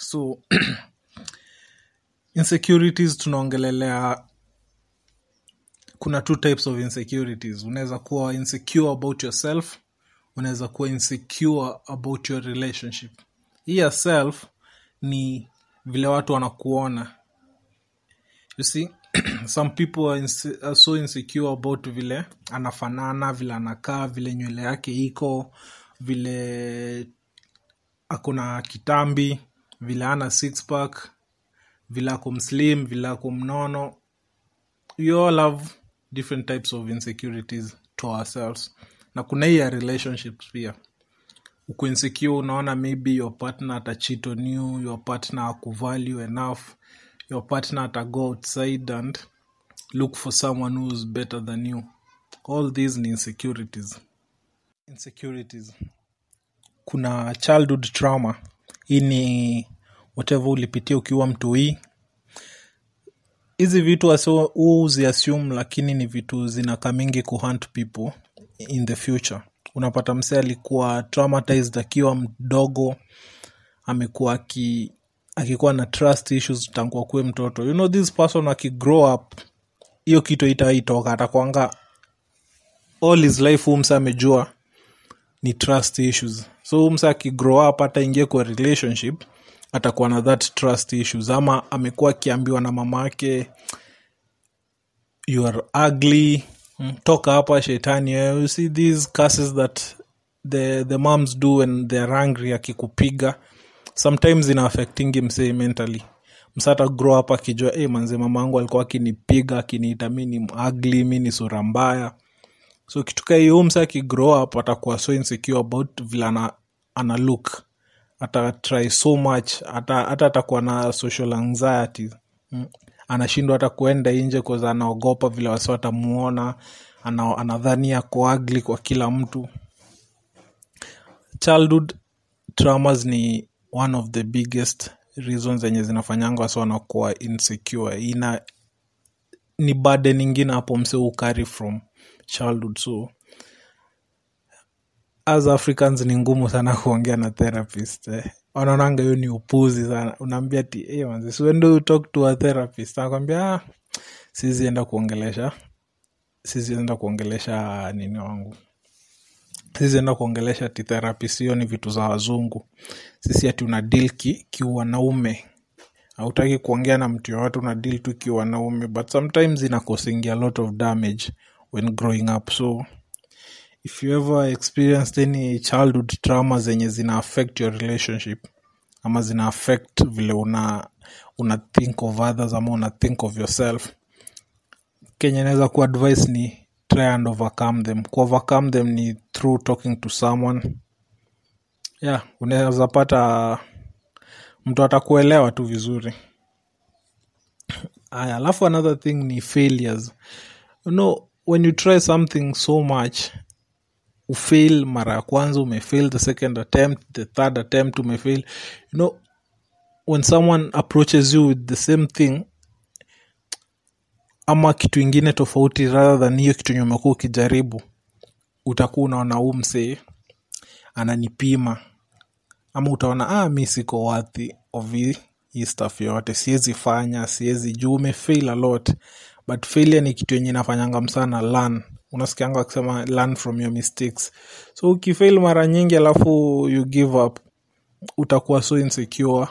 So insecurities tunaongelelea kuna two types of insecurities. Unaweza kuwa insecure about yourself, unaweza kuwa insecure about your relationship. Hii ya self ni vile watu wanakuona. You see, some people are, inse- are so insecure about vile anafanana, vile anakaa, vile nywele yake iko, vile akona kitambi, vile ana six vile ako mslim, vile ako mnono. We all have different types of insecurities to ourselves. Na kuna hii ya relationships pia. Uko insecure unaona maybe your partner atachit on you your partner akuvalue enough your partner atago outside and look for someone who's better than you. All these ni insecurities. Insecurities. Kuna childhood trauma. Hii ni whatever ulipitia ukiwa mtoi hizi vitu uziassume lakini ni vitu zinakamingi kuhunt people in the future. Unapata msee alikuwa traumatized akiwa mdogo amekuwa aki akikuwa na trust issues tangu akuwe mtoto. You know this person akigrow up hiyo kitu itaitoka atakwanga all his life huu msa amejua ni trust issues. So huu msa akigrow up hata kwa relationship atakuwa na that trust issues. Ama amekuwa akiambiwa na mama yake you are ugly. Mm, toka hapa shetani eh, you see these curses that the, the moms do when they're angry akikupiga sometimes ina affectingi msee mentally. Msata grow up akijua hey, manze mama angu alikuwa akinipiga akiniita mi ni ugly mi ni sura mbaya. So hiyo msa akigrow up atakuwa so insecure about vile ana look ata try so much hata atakuwa na social anxiety. Mm. anashindwa hata kuenda nje cause anaogopa vile wasi watamuona ana, anadhani ako kwa kila mtu. Childhood traumas ni one of the biggest reasons zenye zinafanyanga wasi wanakuwa insecure. Ina ni burden ingine hapo mse ukari from childhood so as africans ni ngumu sana kuongea na therapist eh. wanaonanga hiyo ni upuzi sana. Unaambia ti hey, manzi siwende talk to a therapist? Anakwambia ah, sizienda kuongelesha. Sizienda kuongelesha nini wangu. Sizienda kuongelesha ti therapist hiyo ni vitu za wazungu. Sisi ati una deal ki, kiwanaume hautaki kuongea na mtu yoyote una deal tu kiwanaume but sometimes inakosingia a lot of damage when growing up so if you ever experienced any childhood trauma zenye zina affect your relationship ama zina affect vile una una think of others ama una think of yourself kenye naweza ku advice ni try and overcome them. Ku overcome them ni through talking to someone. Yeah unaweza pata mtu atakuelewa tu vizuri. Aya alafu another thing ni failures. You know when you try something so much ufail mara ya kwanza umefail the second attempt the third attempt umefail. You know when someone approaches you with the same thing ama kitu ingine tofauti rather than hiyo kitu enye umekuwa ukijaribu utakuwa unaona huu msee ananipima ama utaona ah, mi siko worthy of hii hii stuff yote siwezi fanya siwezi juu umefail a lot. But failure ni kitu yenye inafanyanga msana learn unasikianga wakisema learn from your mistakes. So ukifail mara nyingi alafu you give up utakuwa so insecure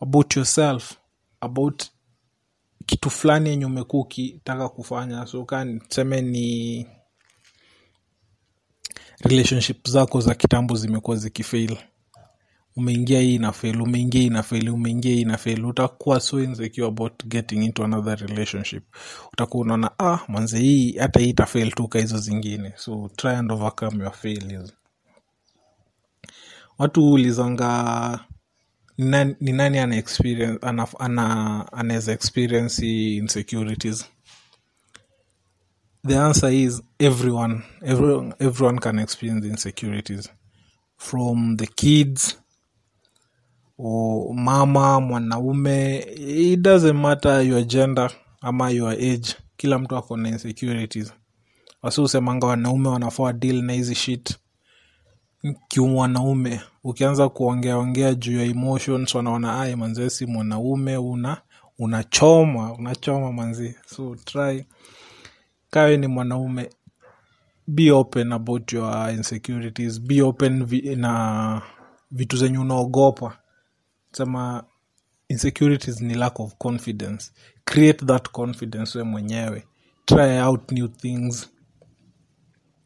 about yourself about kitu fulani yenye umekuwa ukitaka kufanya. So kaa ni relationship zako za kitambo zimekuwa zikifail umeingia hii na fail umeingia hii na fail umeingia hii na fail. Utakuwa so insecure about getting into another relationship. Utakuwa unaona ah mwanze hii hata hii itafail tu ka hizo zingine. So try and overcome your failures. Watu ulizanga ni nani, ni nani ana experience ana, ana, anaweza experience insecurities? The answer is everyone everyone, everyone can experience insecurities. From the kids mama mwanaume it doesn't matter your gender ama your age. Kila mtu ako na insecurities. Wasi usemanga wanaume wanafaa deal na hizi shit. Kiumwanaume ukianza kuongeaongea juu ya emotions wanaona ai manzie si mwanaume una unachoma unachoma manzi so try. Kawe ni mwanaume be open about your insecurities be open vi, na vitu zenye unaogopa sema insecurities ni lack of confidence. Create that confidence we mwenyewe. Try out new things.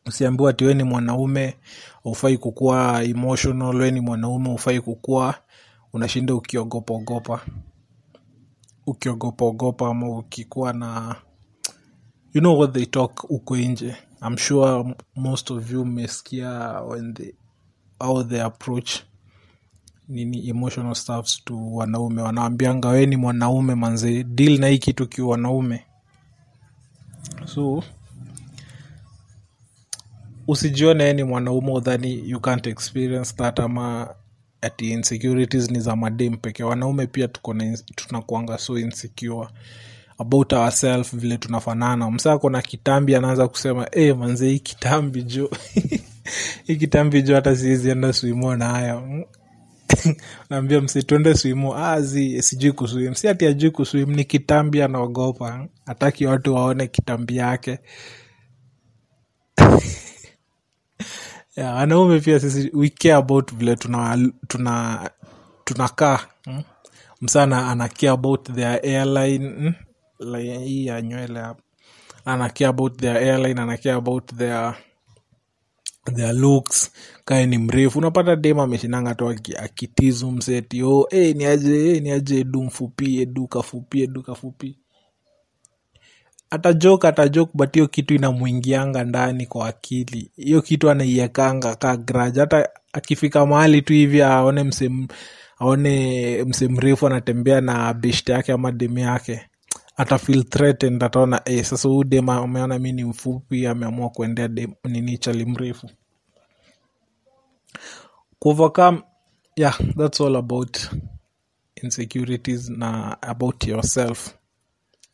Usiambiwa ati we ni mwanaume ufai kukuwa emotional we ni mwanaume ufai kukuwa unashinda ukiogopa ogopa. Ukiogopa ogopa ama ukikuwa na you know what they talk uko nje. I'm sure most of you mmesikia when they, how they approach nini emotional stuffs to wanaume. Wanaambianga we ni mwanaume manze deal na hii kitu kiwa wanaume. So usijione ni mwanaume udhani you can't experience that ama ati insecurities ni za madem pekee wanaume pia tuko tunakuanga so insecure about ourself vile tunafanana. Msaa kona kitambi anaanza kusema e, manze hii kitambi jo hii kitambi jo hata siwezi enda na nayo naambia msi tuende swimu. Azi sijui kuswim. Si ati ajui kuswim ni kitambi anaogopa. Hataki watu waone kitambi yake. Yeah, wanaume pia sisi we care about vile tuna tuna tunakaa mm? msana ana care about their airline hmm? hii ya nywele ana care about their airline ana care about their their looks kae ni mrefu. Unapata dem ameshinanga tu aki- akitizu mseti oh, hey, ni aje hey, ni aje edu mfupi edu kafupi edu kafupi. Atajok atajok but hiyo kitu inamwingianga ndani kwa akili. Hiyo kitu anaiekanga ka hata akifika mahali tu hivi aone mse aone mse mrefu anatembea na best yake ama demu yake ata feel threatened ataona eh, sasa huu dem ameona mi ni mfupi ameamua kuendea nini chali mrefu kuovercome yeah that's all about insecurities na about yourself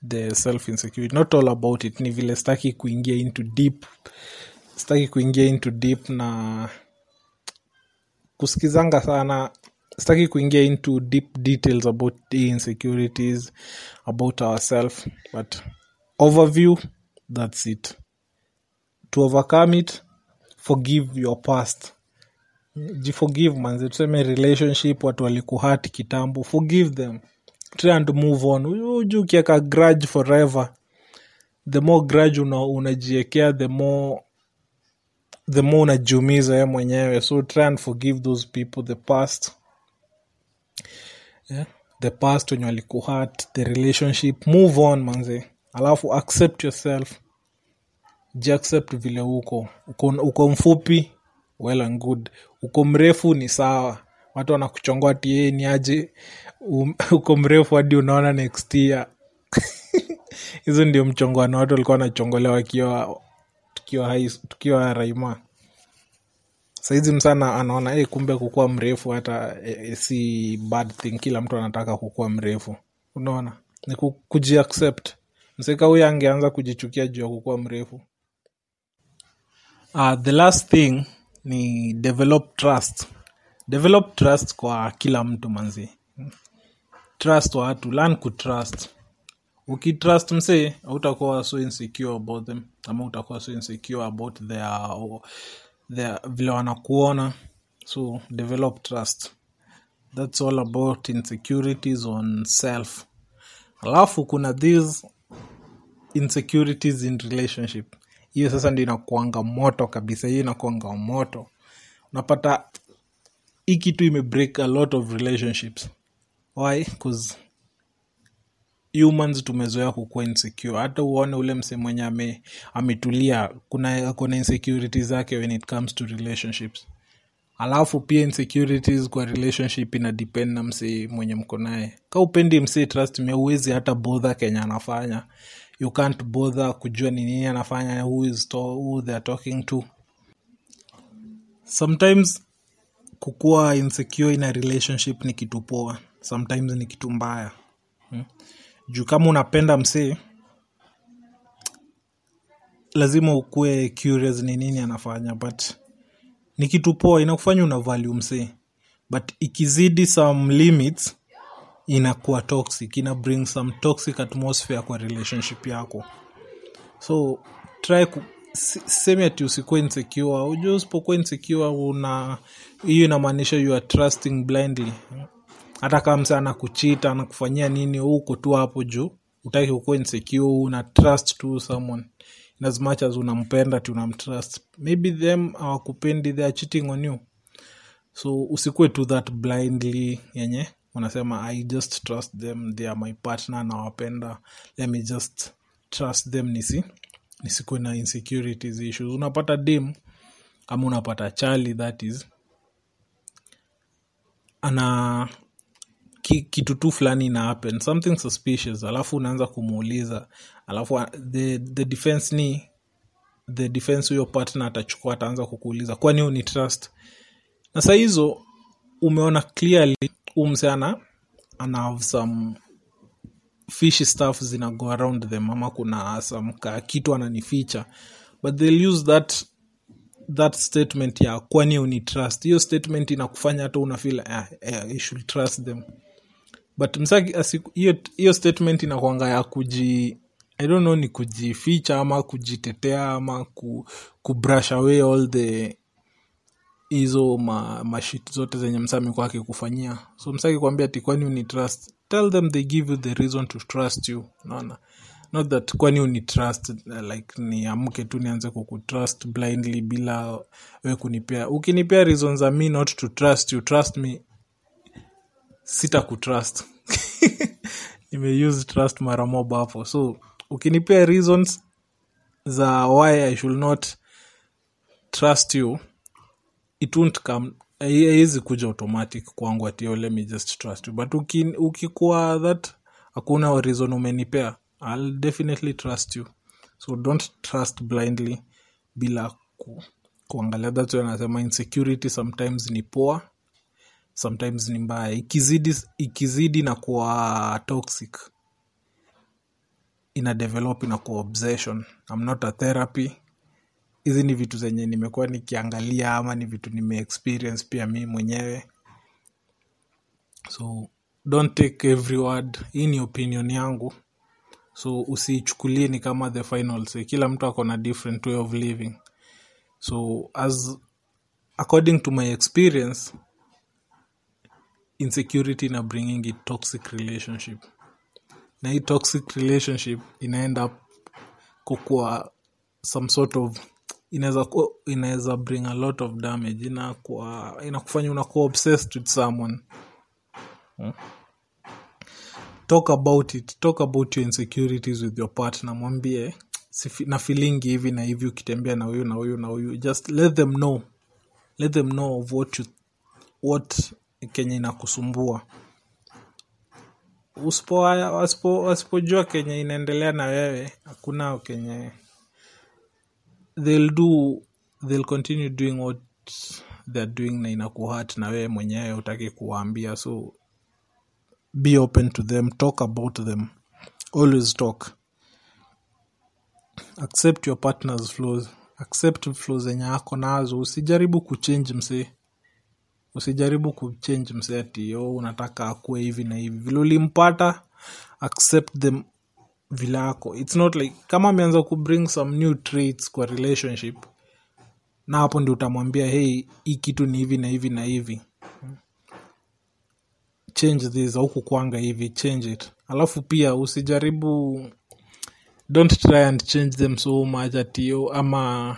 the self insecurity. Not all about it ni vile staki kuingia into deep staki kuingia into deep na kusikizanga sana staki kuingia into deep details about the insecurities about ourself but overview that's it. To overcome it forgive your past jiforgive manze tuseme relationship watu walikuhati kitambo forgive them. Try and move on. Uju ukieka grudge forever the more grudge una, unajiekea the more the more unajiumiza ye mwenyewe. So try and forgive those people the past. Yeah? the past wenye walikuhat the relationship. Move on manze. Alafu accept yourself. Jiaccept vile uko. Uko, uko mfupi well and good. Uko mrefu ni sawa. Watu wanakuchongoa tie ni aje? Um, uko mrefu hadi unaona next year. Hizo ndio mchongoano watu walikuwa wanachongolewa wakiwa tukiwa tukiwa raima. Saizi msana anaona hey, kumbe kukuwa mrefu hata eh, si bad thing. Kila mtu anataka kukuwa mrefu. Unaona? Ni kujiaccept. Mseka huyo angeanza kujichukia juu ya kukuwa mrefu. Uh, the last thing ni develop trust. Develop trust kwa kila mtu manzi. Trust watu learn kutrust ukitrust msee hautakuwa so insecure about them ama utakuwa so insecure about their, their vile wanakuona. So develop trust. That's all about insecurities on self. Alafu kuna these insecurities in relationship hiyo sasa ndio inakuanga moto kabisa hiyo inakuanga moto. Unapata hii kitu imebreak a lot of relationships. Why? Bcause humans tumezoea kukuwa insecure. Hata uone ule mse mwenye ame, ametulia kuna kuna insecurity zake when it comes to relationships. Alafu pia insecurities kwa relationship ina depend na msee mwenye mko naye. Ka upendi msee trust me uwezi hata bodha kenya anafanya you can't bother kujua ni nini anafanya who is to, who they are talking to. Sometimes kukuwa insecure in a relationship ni kitu poa. Sometimes ni kitu mbaya. Hmm? juu kama unapenda msee lazima ukuwe curious ni nini anafanya but ni kitu poa inakufanya una value msee. But ikizidi some limits inakuwa toxic ina bring some toxic atmosphere kwa relationship yako. So try ku, si- semi ati usikuwa insecure. Ujua usipokuwa insecure una hiyo inamaanisha you are trusting blindly. Hata kama msa anakuchita anakufanyia nini uko tu hapo juu. Utaki ukuwa insecure una trust to someone. In as much as unampenda ti unamtrust. Maybe them awakupendi they are cheating on you. So usikuwe to that blindly yenye unasema i just trust them they are my partner nawapenda. Let me just trust them nisi nisikuwe na insecurities issues. Unapata dim ama unapata chali that is ana ki, kitu tu fulani ina happen something suspicious alafu unaanza kumuuliza alafu a- the, the defense ni the defense huyo partner atachukua ataanza kukuuliza kwani uni trust? Na saa hizo umeona clearly umse ana have some fishy stuff zina go around them ama kuna some ka kitu ananificha. But they'll use that that statement ya kwani uni trust hiyo statement inakufanya hata unafeel eh, eh, you should trust them. But msaki hiyo statement inakwanga ya kuji i don't know ni kujificha ama kujitetea ama ku, kubrush away all the hizo ma, mashit zote zenye msami amekuwa akikufanyia. So msa akikwambia ti kwani uni trust? Tell them they give you the reason to trust you. Naona not that kwani uni like niamke tu nianze kukutrust blindly bila we kunipea. Ukinipea reason za me not to trust you trust me sita kutrust nimeuse trust mara moba hapo. So ukinipea reasons za why i should not trust you it won't come. Haiwezi kuja automatic kwangu ati "Oh, let me just trust you. But uki- ukikuwa that hakuna reason umenipea. I'll definitely trust you. So don't trust blindly bila ku, kuangalia. That's anasema insecurity sometimes ni poa sometimes ni mbaya. Ikizidi ikizidi na kuwa toxic ina develop ina kuwa obsession. I'm not a therapy hizi ni vitu zenye nimekuwa nikiangalia ama ni vitu nimeexperience pia mi mwenyewe. So don't take every word. Hii ni opinion yangu. So usiichukulie ni kama the final say. Kila mtu ako na different way of living. So as according to my experience insecurity na bringing it toxic relationship. Na hii toxic relationship inaenda kukua some sort of inaweza bring a lot of damage. Inakuwa inakufanya unakuwa obsessed with someone. Talk about it. Talk about your insecurities with your partner. Mwambie na feelingi hivi na hivi ukitembea na huyu na huyu na huyu. Just let them know. Let them know of what you what kenye inakusumbua. Wasipojua kenye inaendelea na wewe hakuna kenye they'll do they'll continue doing what they're doing na inakuhat na wewe mwenyewe utaki kuwaambia. So be open to them talk about them. Always talk. Accept your partner's flaws. Accept flaws zenye ako nazo. Usijaribu kuchange msee. Usijaribu kuchange msee ati yo unataka akuwe hivi na hivi. Vile ulimpata accept them vile ako its not like kama ameanza kubring some new traits kwa relationship na hapo ndio utamwambia hey hii kitu ni hivi na hivi na hivi. Change this au kukwanga hivi change it. Alafu pia usijaribu don't try and change them so much atio ama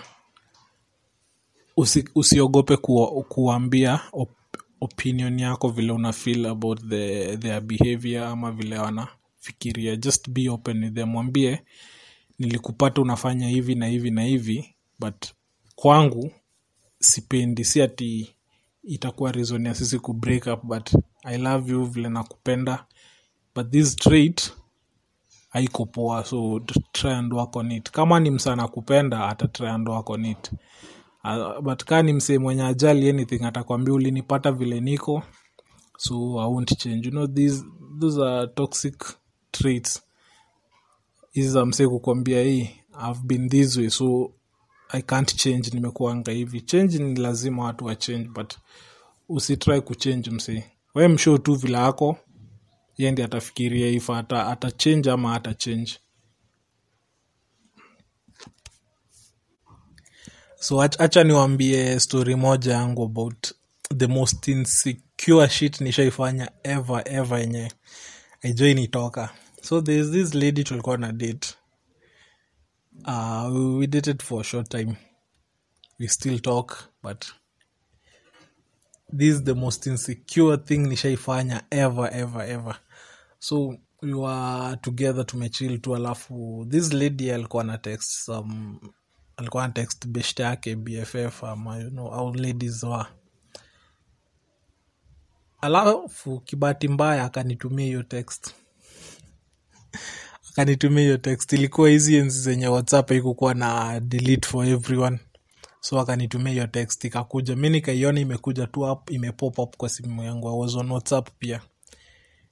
usi, usiogope kuwa, kuambia op, opinion yako vile una feel about the, their behavior ama vile wanafikiria just be open with them. Mwambie nilikupata unafanya hivi na hivi na hivi but kwangu sipendi. Si ati itakuwa reason ya sisi ku break up but i love you vile nakupenda. But this trait haiko poa so try and work on it. Kama ni msa nakupenda ata try and work on it. Uh, but kaa ni msee mwenye ajali anything atakwambia ulinipata vile niko so i won't change. You know these those are toxic traits. Hizi msee kukwambia hii i've been this way so i can't change nimekuanga hivi. Change ni lazima watu wa change but usitry kuchange msee. We mshow tu vile ako yendi atafikiria if ata, ata change ama ata change. So ach- acha niwambie story moja yangu about the most insecure shit nishaifanya ever ever yenye. Aijoi nitoka so thereis this lady tulikuwa na date. Uh, we, dated for a short time. We still talk but this is the most insecure thing nishaifanya ever ever ever. So we were together tumechill tu alafu this lady alikuwa na text some alikuwa na text best yake bff ama you know au ladies wa alafu kibahati mbaya akanitumia hiyo text akanitumia hiyo text. Ilikuwa hizi enzi zenye whatsapp ikukuwa na delete for everyone. So akanitumia hiyo text ikakuja. Mi nikaiona imekuja tu up imepop up kwa simu yangu. I was on whatsapp pia.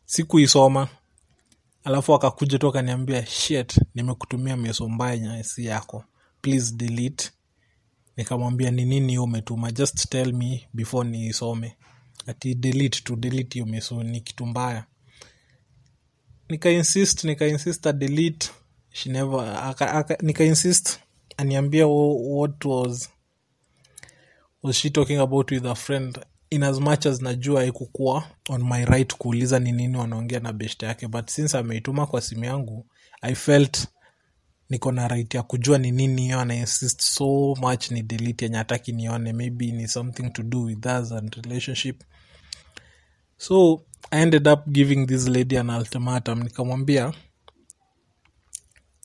Sikuisoma. Alafu akakuja tu akaniambia shit nimekutumia meso mbaya si yako. Please delete. Nikamwambia ni nini hiyo umetuma? Just tell me before niisome ati delete tu delete hiyo meso ni kitu mbaya nikainsist nikainsist adelete delete. She nikainsist aniambia what was was she talking about with a friend? In as much as najua haikukuwa on my right kuuliza ni nini wanaongea na best yake. But since ameituma kwa simu yangu i felt niko na right ya kujua ni nini hiyo anainsist so much ni delete yenye hataki nione. Maybe ni something to do with us and relationship so i ended up giving this lady an ultimatum. Nikamwambia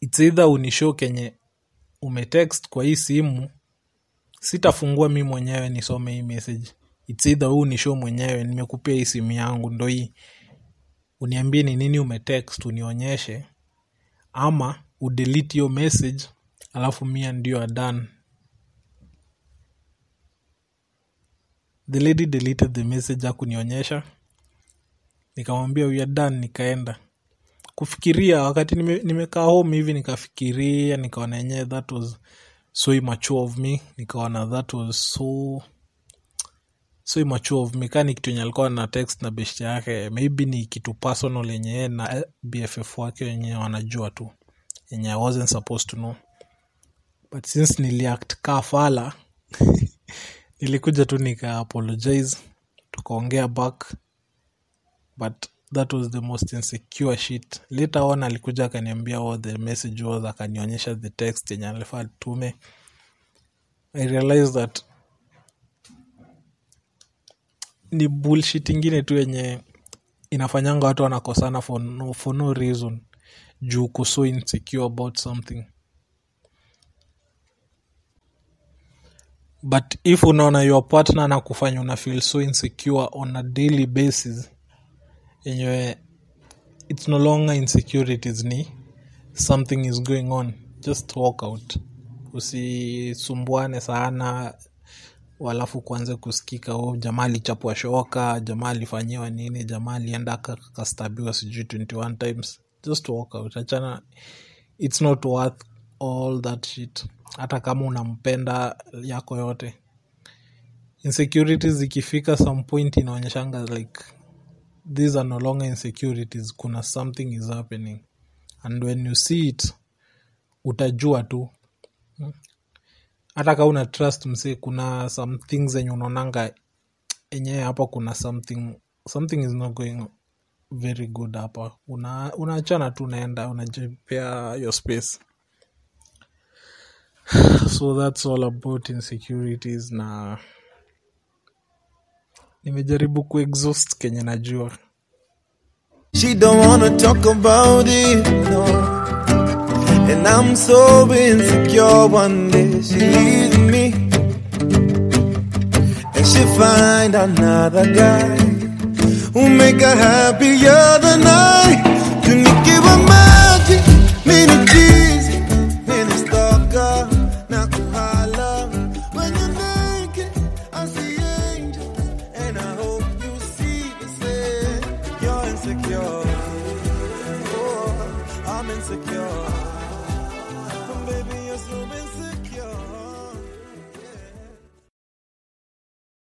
its either unishow kenye umetext kwa hii simu sitafungua mi mwenyewe nisome hii message. Its either huu ni show mwenyewe nimekupia hii simu yangu ndo hii. Uniambie ni nini umetext unionyeshe ama udelete hiyo message alafu mia ndio adan the lady deleted the message akunionyesha nikamwambia we are done. Nikaenda. Kufikiria wakati nime- nimekaa home hivi nikafikiria nikaona yenyewe that was so immature of me. Nikaona that was so so immature of me. Kaa kitu yenye alikuwa na text na best yake. Maybe ni kitu personal yenye na bff wake wenye wanajua tu. Yenye i wasn't supposed to know. But since niliact kaa fala nilikuja tu nika apologize. Tukaongea back but that was the most insecure shit. Later on alikuja akaniambia what the message was akanionyesha the text yenye alifaa tume i realized that ni bullshit ingine tu yenye inafanyanga watu wanakosana for no, for no reason. Juu uko insecure about something. But if unaona your partner na kufanya una feel so insecure on a daily basis yenyewe it's no longer insecurities ni something is going on. Just walk out. Usisumbuane sana walafu kuanze kusikika oh, jamaa alichapwa shoka jamaa alifanyiwa nini jamaa alienda kastabiwa sijui 21 times. Just walk out. Achana it's not worth all that shit. Hata kama unampenda yako yote. Insecurities ikifika some point inaonyeshanga like these are no longer insecurities kuna something is happening. And when you see it utajua tu. Hata ka una trust msee kuna some things zenye unaonanga enyewe hapa kuna something something is not going very good hapa. Una unaachana tu unaenda unajipea your space. So that's all about insecurities na Nimejaribu kuexhaust kenye najua. She don't wanna talk about it, no. And I'm so insecure one day she leaves me. And she find another guy who make her happier than I. Tunikiwa maji,